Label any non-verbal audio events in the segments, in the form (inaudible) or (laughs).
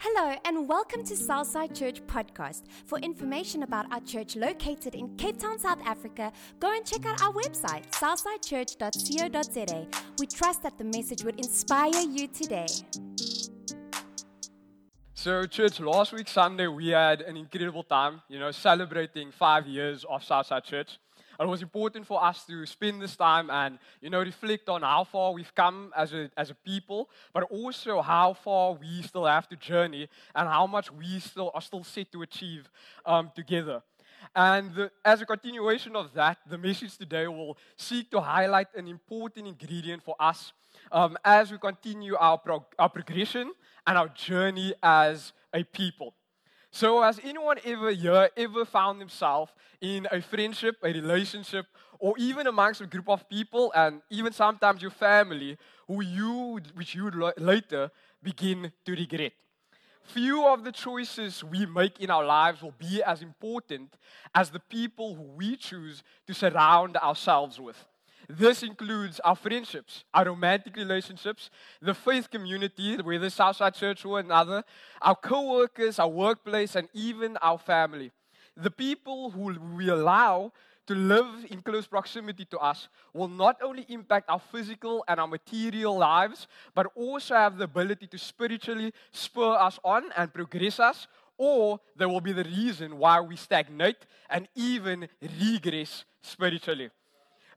Hello, and welcome to Southside Church Podcast. For information about our church located in Cape Town, South Africa, go and check out our website, southsidechurch.co.za. We trust that the message would inspire you today. So, church, last week Sunday we had an incredible time, you know, celebrating five years of Southside Church. It was important for us to spend this time and, you know, reflect on how far we've come as a, as a people, but also how far we still have to journey and how much we still are still set to achieve um, together. And the, as a continuation of that, the message today will seek to highlight an important ingredient for us um, as we continue our, prog- our progression and our journey as a people. So, has anyone ever here ever found himself in a friendship, a relationship, or even amongst a group of people, and even sometimes your family, who you, which you would later begin to regret? Few of the choices we make in our lives will be as important as the people who we choose to surround ourselves with. This includes our friendships, our romantic relationships, the faith community, whether Southside Church or another, our co workers, our workplace, and even our family. The people who we allow to live in close proximity to us will not only impact our physical and our material lives, but also have the ability to spiritually spur us on and progress us, or they will be the reason why we stagnate and even regress spiritually.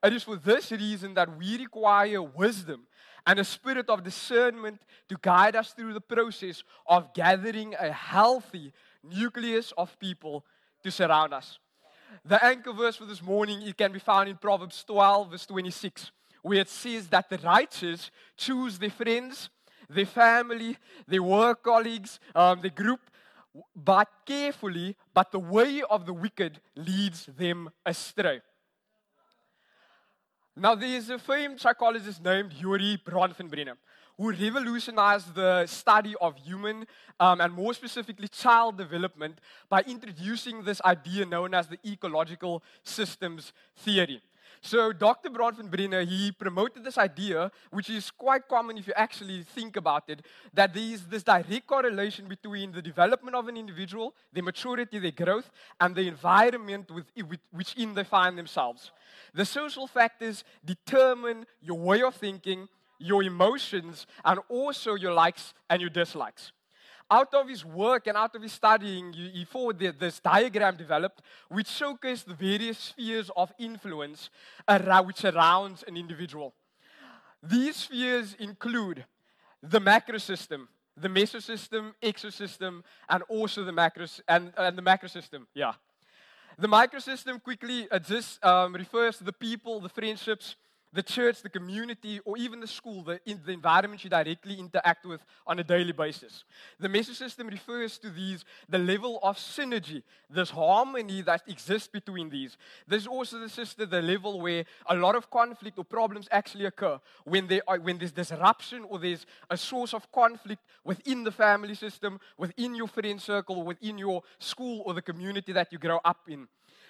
It is for this reason that we require wisdom and a spirit of discernment to guide us through the process of gathering a healthy nucleus of people to surround us. The anchor verse for this morning it can be found in Proverbs 12, verse 26, where it says that the righteous choose their friends, their family, their work colleagues, um, their group, but carefully, but the way of the wicked leads them astray. Now, there's a famed psychologist named Urie Bronfenbrenner who revolutionized the study of human um, and more specifically child development by introducing this idea known as the ecological systems theory. So Dr. Bronfenbrenner, he promoted this idea, which is quite common if you actually think about it, that there is this direct correlation between the development of an individual, their maturity, their growth, and the environment with, which they find themselves. The social factors determine your way of thinking, your emotions, and also your likes and your dislikes out of his work and out of his studying, he thought this diagram developed, which showcased the various spheres of influence around, which surrounds an individual. These spheres include the macro system, the mesosystem, exosystem, and also the macro and, and the macro system. Yeah. The microsystem quickly um, refers to the people, the friendships, the church, the community, or even the school, the, in the environment you directly interact with on a daily basis. The mesosystem refers to these, the level of synergy, this harmony that exists between these. There's also the system, the level where a lot of conflict or problems actually occur when, there are, when there's disruption or there's a source of conflict within the family system, within your friend circle, within your school or the community that you grow up in.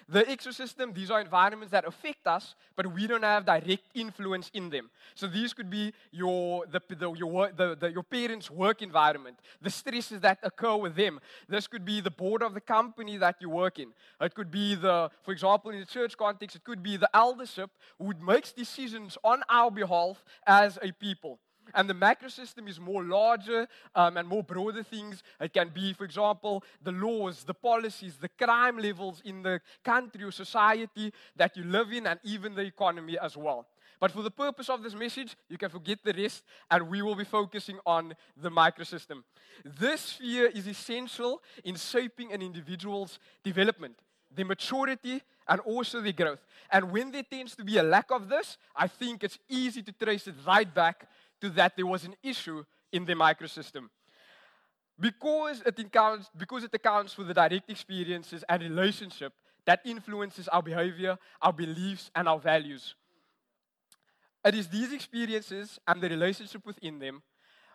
The exosystem, these are environments that affect us, but we don't have direct influence in them. So these could be your, the, the, your, the, the, your parents' work environment, the stresses that occur with them. This could be the board of the company that you work in. It could be the, for example, in the church context, it could be the eldership who makes decisions on our behalf as a people. And the macro system is more larger um, and more broader things. It can be, for example, the laws, the policies, the crime levels in the country or society that you live in, and even the economy as well. But for the purpose of this message, you can forget the rest, and we will be focusing on the microsystem. This sphere is essential in shaping an individual's development, their maturity, and also their growth. And when there tends to be a lack of this, I think it's easy to trace it right back to that there was an issue in the microsystem. Because it, accounts, because it accounts for the direct experiences and relationship that influences our behavior, our beliefs, and our values. It is these experiences and the relationship within them,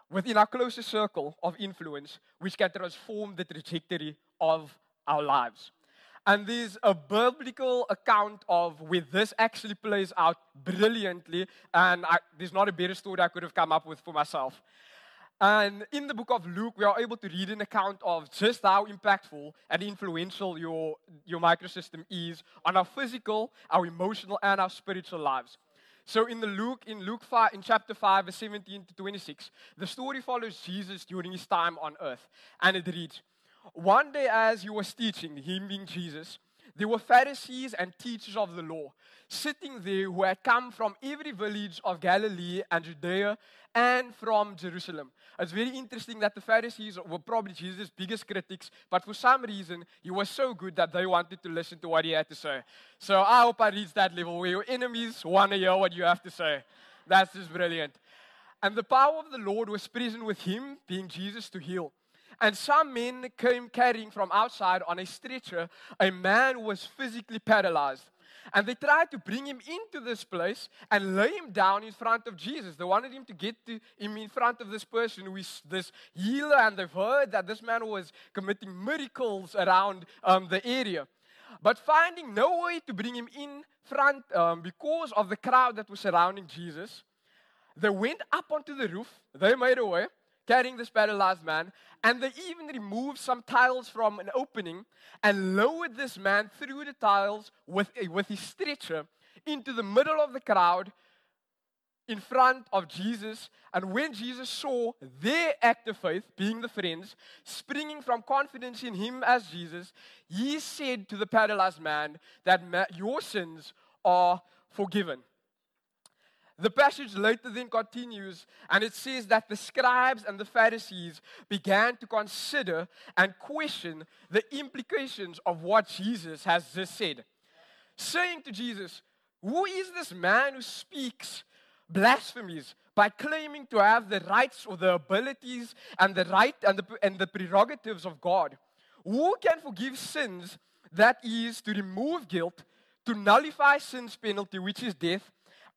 within our closest circle of influence, which can transform the trajectory of our lives. And there's a biblical account of where this actually plays out brilliantly. And I, there's not a better story I could have come up with for myself. And in the book of Luke, we are able to read an account of just how impactful and influential your, your microsystem is on our physical, our emotional, and our spiritual lives. So in the Luke, in Luke 5, in chapter 5, verse 17 to 26, the story follows Jesus during his time on earth. And it reads, One day as he was teaching, him being Jesus, there were Pharisees and teachers of the law sitting there who had come from every village of Galilee and Judea and from Jerusalem. It's very interesting that the Pharisees were probably Jesus' biggest critics, but for some reason, he was so good that they wanted to listen to what he had to say. So I hope I reach that level where your enemies want to hear what you have to say. That's just brilliant. And the power of the Lord was present with him, being Jesus, to heal. And some men came carrying from outside on a stretcher a man who was physically paralyzed. And they tried to bring him into this place and lay him down in front of Jesus. They wanted him to get to him in front of this person who is this healer, and they've heard that this man was committing miracles around um, the area. But finding no way to bring him in front um, because of the crowd that was surrounding Jesus, they went up onto the roof. They made a way carrying this paralyzed man, and they even removed some tiles from an opening and lowered this man through the tiles with, a, with his stretcher into the middle of the crowd in front of Jesus. And when Jesus saw their act of faith, being the friends, springing from confidence in him as Jesus, he said to the paralyzed man that your sins are forgiven. The passage later then continues, and it says that the scribes and the Pharisees began to consider and question the implications of what Jesus has just said, saying to Jesus, Who is this man who speaks blasphemies by claiming to have the rights or the abilities and the right and the, and the prerogatives of God? Who can forgive sins? That is to remove guilt, to nullify sin's penalty, which is death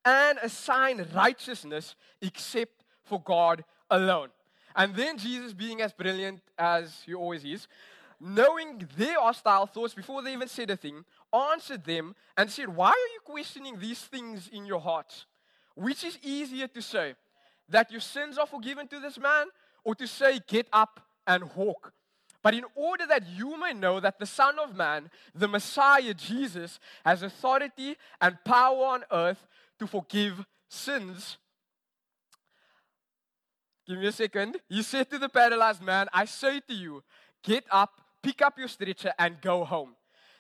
and assign righteousness except for God alone. And then Jesus, being as brilliant as he always is, knowing their hostile thoughts before they even said a thing, answered them and said, Why are you questioning these things in your hearts? Which is easier to say, that your sins are forgiven to this man, or to say, Get up and walk? But in order that you may know that the Son of Man, the Messiah Jesus, has authority and power on earth to forgive sins. Give me a second. He said to the paralyzed man, I say to you, get up, pick up your stretcher, and go home.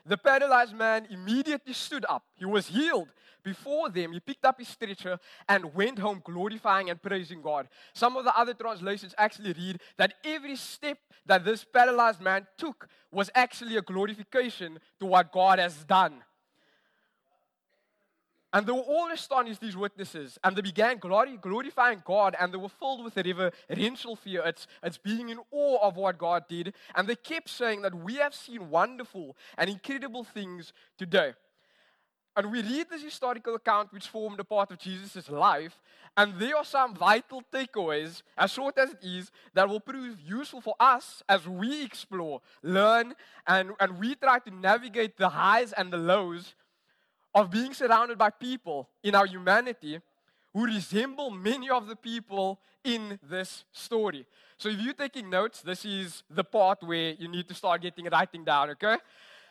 The paralyzed man immediately stood up. He was healed. Before them, he picked up his stretcher and went home glorifying and praising God. Some of the other translations actually read that every step that this paralyzed man took was actually a glorification to what God has done. And they were all astonished, these witnesses, and they began glory, glorifying God, and they were filled with a reverential fear. It's, it's being in awe of what God did. And they kept saying that we have seen wonderful and incredible things today. And we read this historical account which formed a part of Jesus' life, and there are some vital takeaways, as short as it is, that will prove useful for us as we explore, learn, and, and we try to navigate the highs and the lows of being surrounded by people in our humanity who resemble many of the people in this story. So if you're taking notes, this is the part where you need to start getting writing down, okay?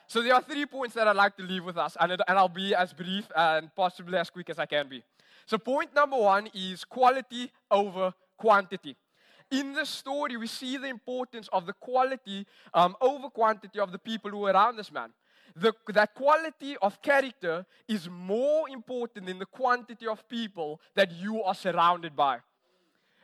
So there are three points that I'd like to leave with us, and, and I'll be as brief and possibly as quick as I can be. So point number one is quality over quantity. In this story, we see the importance of the quality um, over quantity of the people who are around this man the, that quality of character is more important than the quantity of people that you are surrounded by.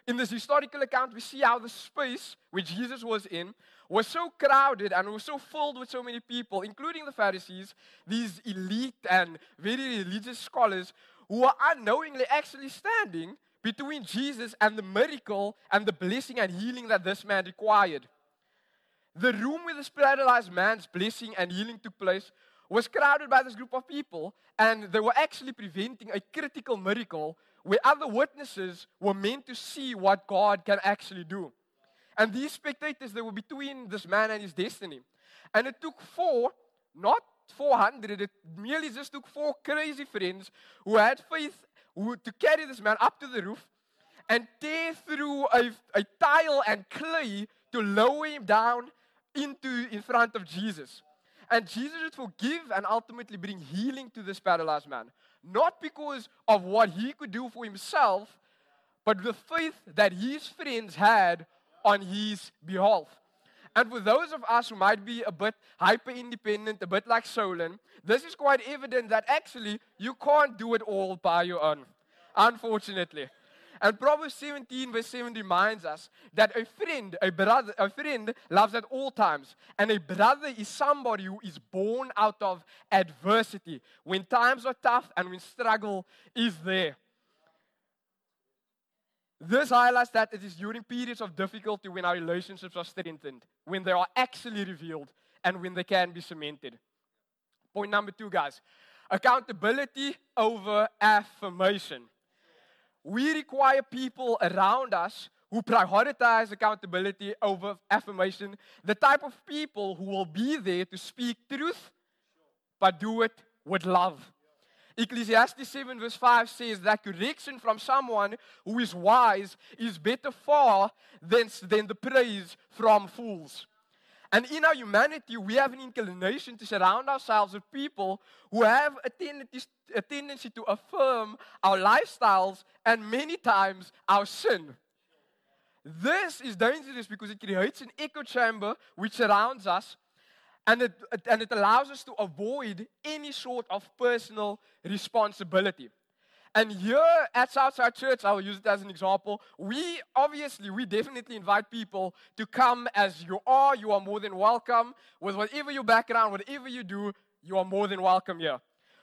In this historical account, we see how the space which Jesus was in was so crowded and was so filled with so many people, including the Pharisees, these elite and very religious scholars who were unknowingly actually standing between Jesus and the miracle and the blessing and healing that this man required. The room where this paralyzed man's blessing and healing took place was crowded by this group of people, and they were actually preventing a critical miracle where other witnesses were meant to see what God can actually do. And these spectators, they were between this man and his destiny. And it took four, not 400, it merely just took four crazy friends who had faith who, to carry this man up to the roof and tear through a, a tile and clay to lower him down into in front of Jesus. And Jesus would forgive and ultimately bring healing to this paralyzed man. Not because of what he could do for himself, but the faith that his friends had on his behalf. And for those of us who might be a bit hyper independent, a bit like Sholan, this is quite evident that actually you can't do it all by your own, unfortunately. And Proverbs 17, verse 7 reminds us that a friend, a brother, a friend loves at all times. And a brother is somebody who is born out of adversity when times are tough and when struggle is there. This highlights that it is during periods of difficulty when our relationships are strengthened, when they are actually revealed, and when they can be cemented. Point number two, guys accountability over affirmation. We require people around us who prioritize accountability over affirmation, the type of people who will be there to speak truth, but do it with love. Ecclesiastes 7, verse 5 says that correction from someone who is wise is better far than, than the praise from fools. And in our humanity, we have an inclination to surround ourselves with people who have a tendency, a tendency to affirm our lifestyles and many times our sin. This is dangerous because it creates an echo chamber which surrounds us and it, and it allows us to avoid any sort of personal responsibility. And here at Southside Church, I'll use it as an example. We obviously, we definitely invite people to come as you are. You are more than welcome. With whatever your background, whatever you do, you are more than welcome here.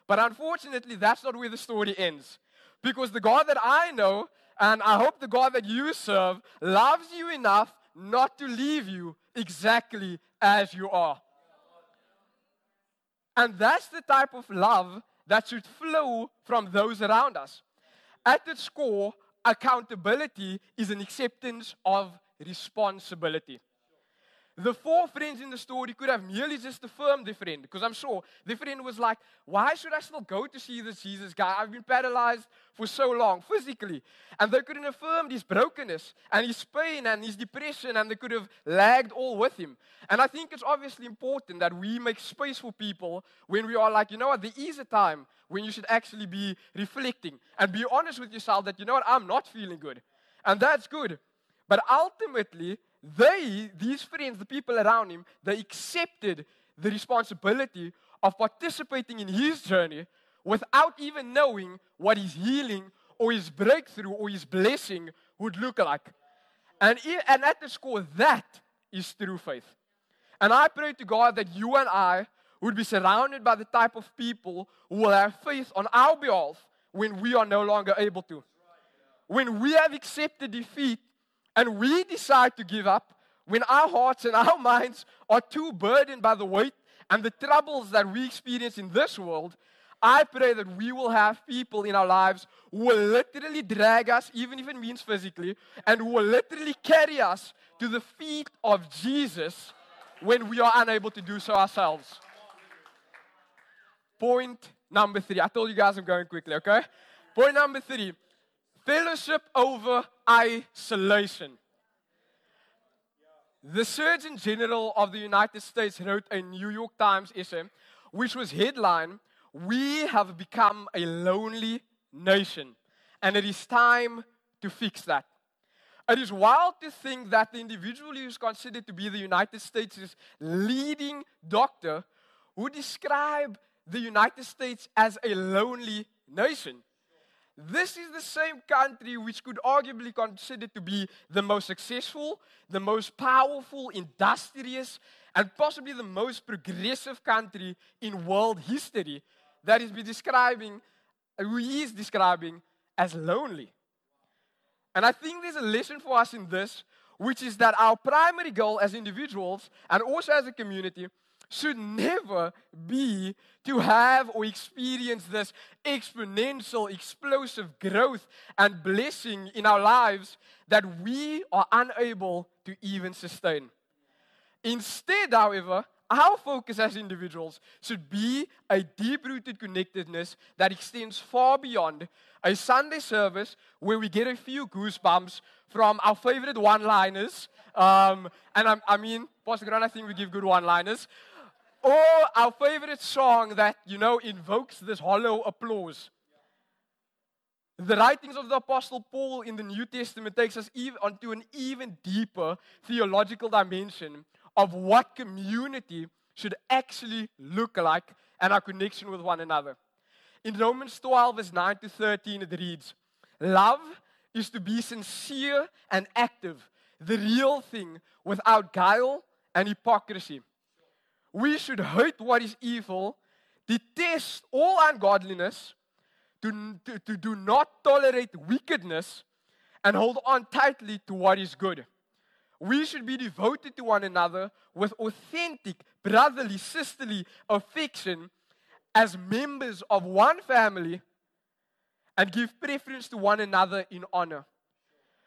But unfortunately, that's not where the story ends. Because the God that I know, and I hope the God that you serve, loves you enough not to leave you exactly as you are. And that's the type of love that should flow from those around us. At its core, accountability is an acceptance of responsibility. The four friends in the story could have merely just affirmed the friend, because I'm sure the friend was like, Why should I still go to see this Jesus guy? I've been paralyzed for so long physically. And they couldn't affirm his brokenness and his pain and his depression, and they could have lagged all with him. And I think it's obviously important that we make space for people when we are like, you know what, there is a time when you should actually be reflecting and be honest with yourself that, you know what, I'm not feeling good. And that's good. But ultimately, they, these friends, the people around him, they accepted the responsibility of participating in his journey without even knowing what his healing or his breakthrough or his blessing would look like. And, and at the core, that is true faith. And I pray to God that you and I would be surrounded by the type of people who will have faith on our behalf when we are no longer able to. When we have accepted defeat and we decide to give up, when our hearts and our (laughs) minds are too burdened by the weight and the troubles that we experience in this world, I pray that we will have people in our lives who will literally drag us, even if it means physically, and who will literally carry us to the feet of Jesus when we are unable to do so ourselves. Point number three. I told you guys I'm going quickly, okay? Point number three fellowship over isolation. The Surgeon General of the United States wrote a New York Times essay, which was headline, We have become a lonely nation, and it is time to fix that. It is wild to think that the individual who is considered to be the United States' leading doctor would describe the United States as a lonely nation. This is the same country which could arguably consider to be the most successful, the most powerful, industrious, and possibly the most progressive country in world history that is be describing, uh, who he is describing as lonely. And I think there's a lesson for us in this, which is that our primary goal as individuals and also as a community should never be to have or experience this exponential, explosive growth and blessing in our lives that we are unable to even sustain. Instead, however, our focus as individuals should be a deep rooted connectedness that extends far beyond a Sunday service where we get a few goosebumps from our favorite one liners. Um, and I, I mean, Pastor Grant, I think we give good one liners. Or our favorite song that, you know, invokes this hollow applause. The writings of the Apostle Paul in the New Testament takes us even, onto an even deeper theological dimension of what community should actually look like and our connection with one another. In Romans 12, verse 9 to 13, it reads Love is to be sincere and active, the real thing, without guile and hypocrisy. We should hate what is evil, detest all ungodliness, to, to, to do not tolerate wickedness, and hold on tightly to what is good. We should be devoted to one another with authentic brotherly, sisterly affection as members of one family and give preference to one another in honor.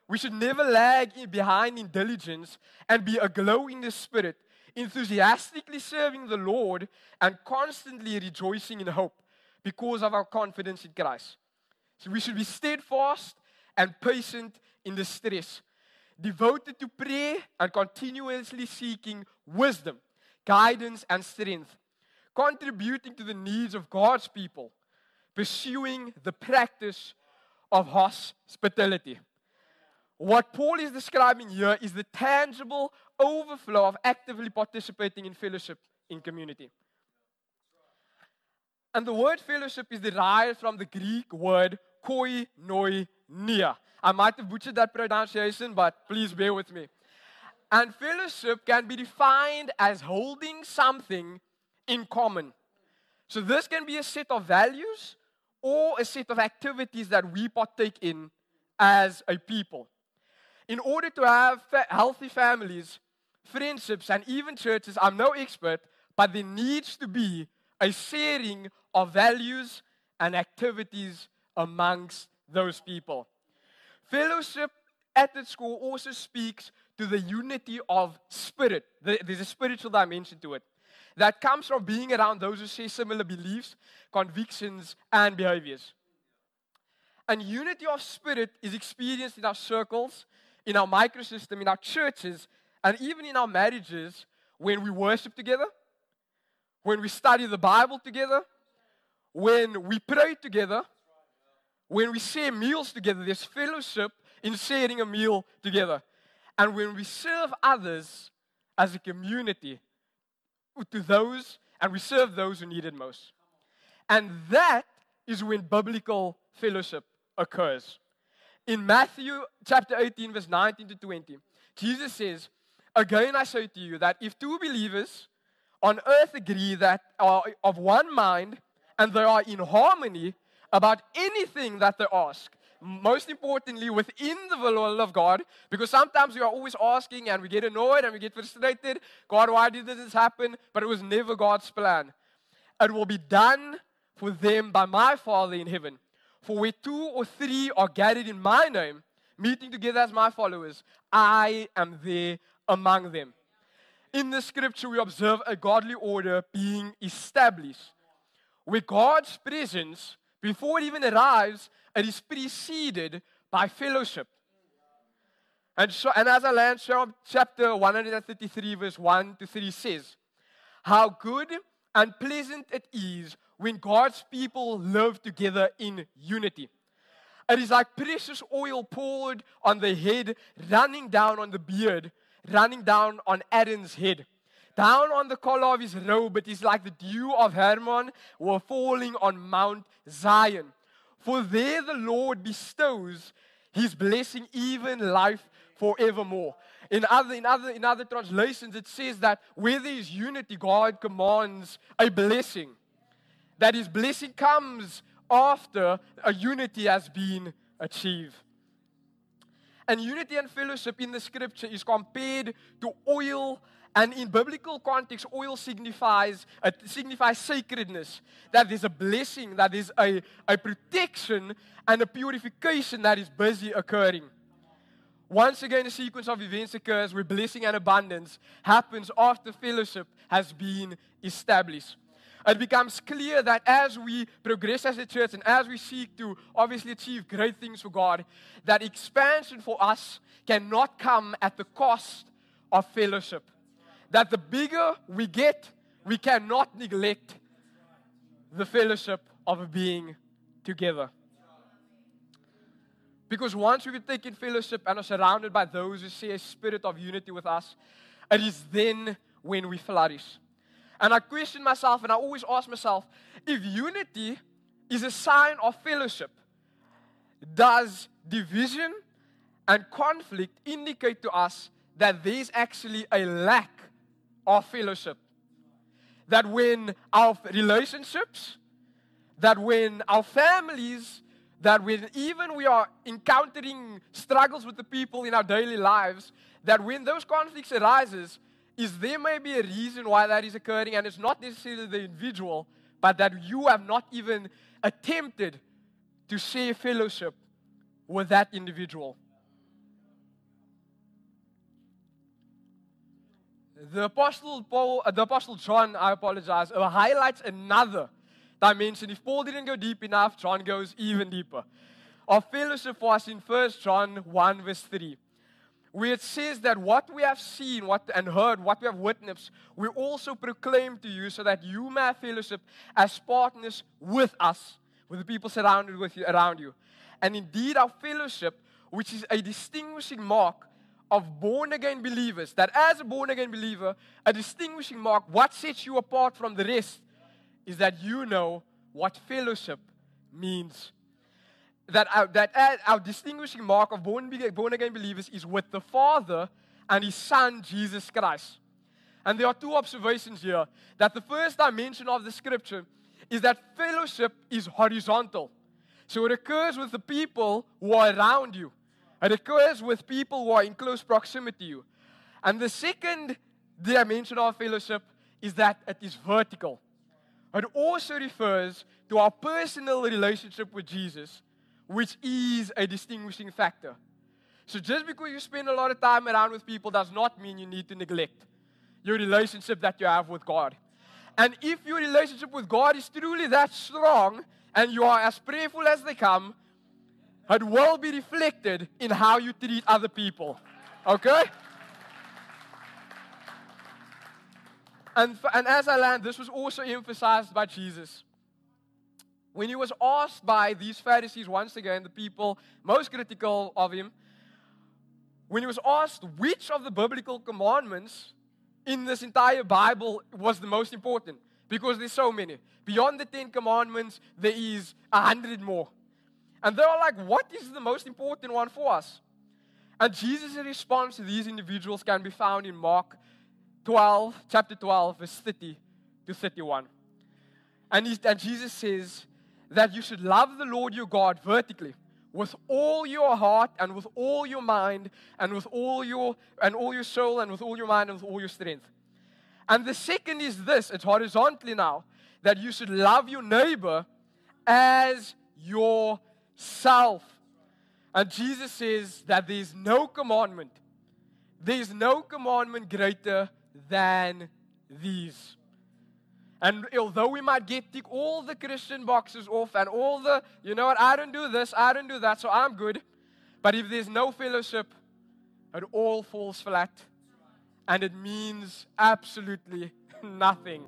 We should never lag behind in diligence and be aglow in the spirit, enthusiastically serving the Lord and constantly rejoicing in hope because of our confidence in Christ. So we should be steadfast and patient in the stress, devoted to prayer and continuously seeking wisdom, guidance, and strength contributing to the needs of God's people, pursuing the practice of hospitality. What Paul is describing here is the tangible overflow of actively participating in fellowship in community. And the word fellowship is derived from the Greek word koinonia. I might have butchered that pronunciation, but please bear with me. And fellowship can be defined as holding something in common. So, this can be a set of values or a set of activities that we partake in as a people. In order to have fa- healthy families, friendships, and even churches, I'm no expert, but there needs to be a sharing of values and activities amongst those people. Fellowship at the school also speaks to the unity of spirit. There's a spiritual dimension to it that comes from being around those who share similar beliefs, convictions, and behaviors. And unity of spirit is experienced in our circles, in our microsystem, in our churches, and even in our marriages when we worship together, when we study the Bible together, when we pray together, when we share meals together. There's fellowship in sharing a meal together. And when we serve others as a community, to those and we serve those who need it most. And that is when biblical fellowship occurs. In Matthew chapter 18, verse 19 to 20, Jesus says, Again I say to you that if two believers on earth agree that are of one mind and they are in harmony about anything that they ask, most importantly, within the will of God, because sometimes we are always asking and we get annoyed and we get frustrated. God, why did this happen? But it was never God's plan. It will be done for them by my Father in heaven. For where two or three are gathered in my name, meeting together as my followers, I am there among them. In the scripture, we observe a godly order being established, where God's presence, before it even arrives, it is preceded by fellowship. And, so, and as I land, chapter 133, verse 1 to 3 says, How good and pleasant it is when God's people live together in unity. It is like precious oil poured on the head, running down on the beard, running down on Aaron's head. Down on the collar of his robe, it is like the dew of Hermon were falling on Mount Zion. For there the Lord bestows his blessing, even life forevermore. In other, in, other, in other translations, it says that where there is unity, God commands a blessing. That his blessing comes after a unity has been achieved. And unity and fellowship in the scripture is compared to oil and in biblical context, oil signifies, it signifies sacredness, that there's a blessing, that there's a, a protection and a purification that is busy occurring. once again, a sequence of events occurs where blessing and abundance happens after fellowship has been established. It becomes clear that as we progress as a church and as we seek to obviously achieve great things for God, that expansion for us cannot come at the cost of fellowship. That the bigger we get, we cannot neglect the fellowship of being together. Because once we take in fellowship and are surrounded by those who share a spirit of unity with us, it is then when we flourish. And I question myself and I always ask myself if unity is a sign of fellowship, does division and conflict indicate to us that there's actually a lack of fellowship? That when our relationships, that when our families, that when even we are encountering struggles with the people in our daily lives, that when those conflicts arises, is there may be a reason why that is occurring, and it's not necessarily the individual, but that you have not even attempted to share fellowship with that individual. The apostle Paul, the apostle John, I apologize, uh, highlights another dimension. If Paul didn't go deep enough, John goes even deeper. Our fellowship us in 1 John 1 verse 3 where it says that what we have seen what, and heard, what we have witnessed, we also proclaim to you so that you may have fellowship as partners with us, with the people surrounded with you, around you. And indeed, our fellowship, which is a distinguishing mark of born again believers, that as a born again believer, a distinguishing mark, what sets you apart from the rest, is that you know what fellowship means that our, that our distinguishing mark of born, born again believers is with the Father and His Son, Jesus Christ. And there are two observations here. That the first dimension of the scripture is that fellowship is horizontal. So it occurs with the people who are around you, it occurs with people who are in close proximity to you. And the second dimension of fellowship is that it is vertical. It also refers to our personal relationship with Jesus which is a distinguishing factor. So just because you spend a lot of time around with people does not mean you need to neglect your relationship that you have with God. And if your relationship with God is truly that strong and you are as prayerful as they come, it will be reflected in how you treat other people. Okay? And, and as I land, this was also emphasized by Jesus when he was asked by these Pharisees, once again, the people most critical of him, when he was asked which of the biblical commandments in this entire Bible was the most important, because there's so many. Beyond the Ten Commandments, there is a hundred more. And they are like, what is the most important one for us? And Jesus' response to these individuals can be found in Mark 12, chapter 12, verse 30 to 31. And, and Jesus says, that you should love the Lord your God vertically with all your heart and with all your mind and with all your and all your soul and with all your mind and with all your strength. And the second is this, it's horizontally now, that you should love your neighbor as yourself. And Jesus says that there's no commandment. There's no commandment greater than these. And although we might get tick all the Christian boxes off and all the, you know what, I don't do this, I don't do that, so I'm good. But if there's no fellowship, it all falls flat. And it means absolutely (laughs) nothing.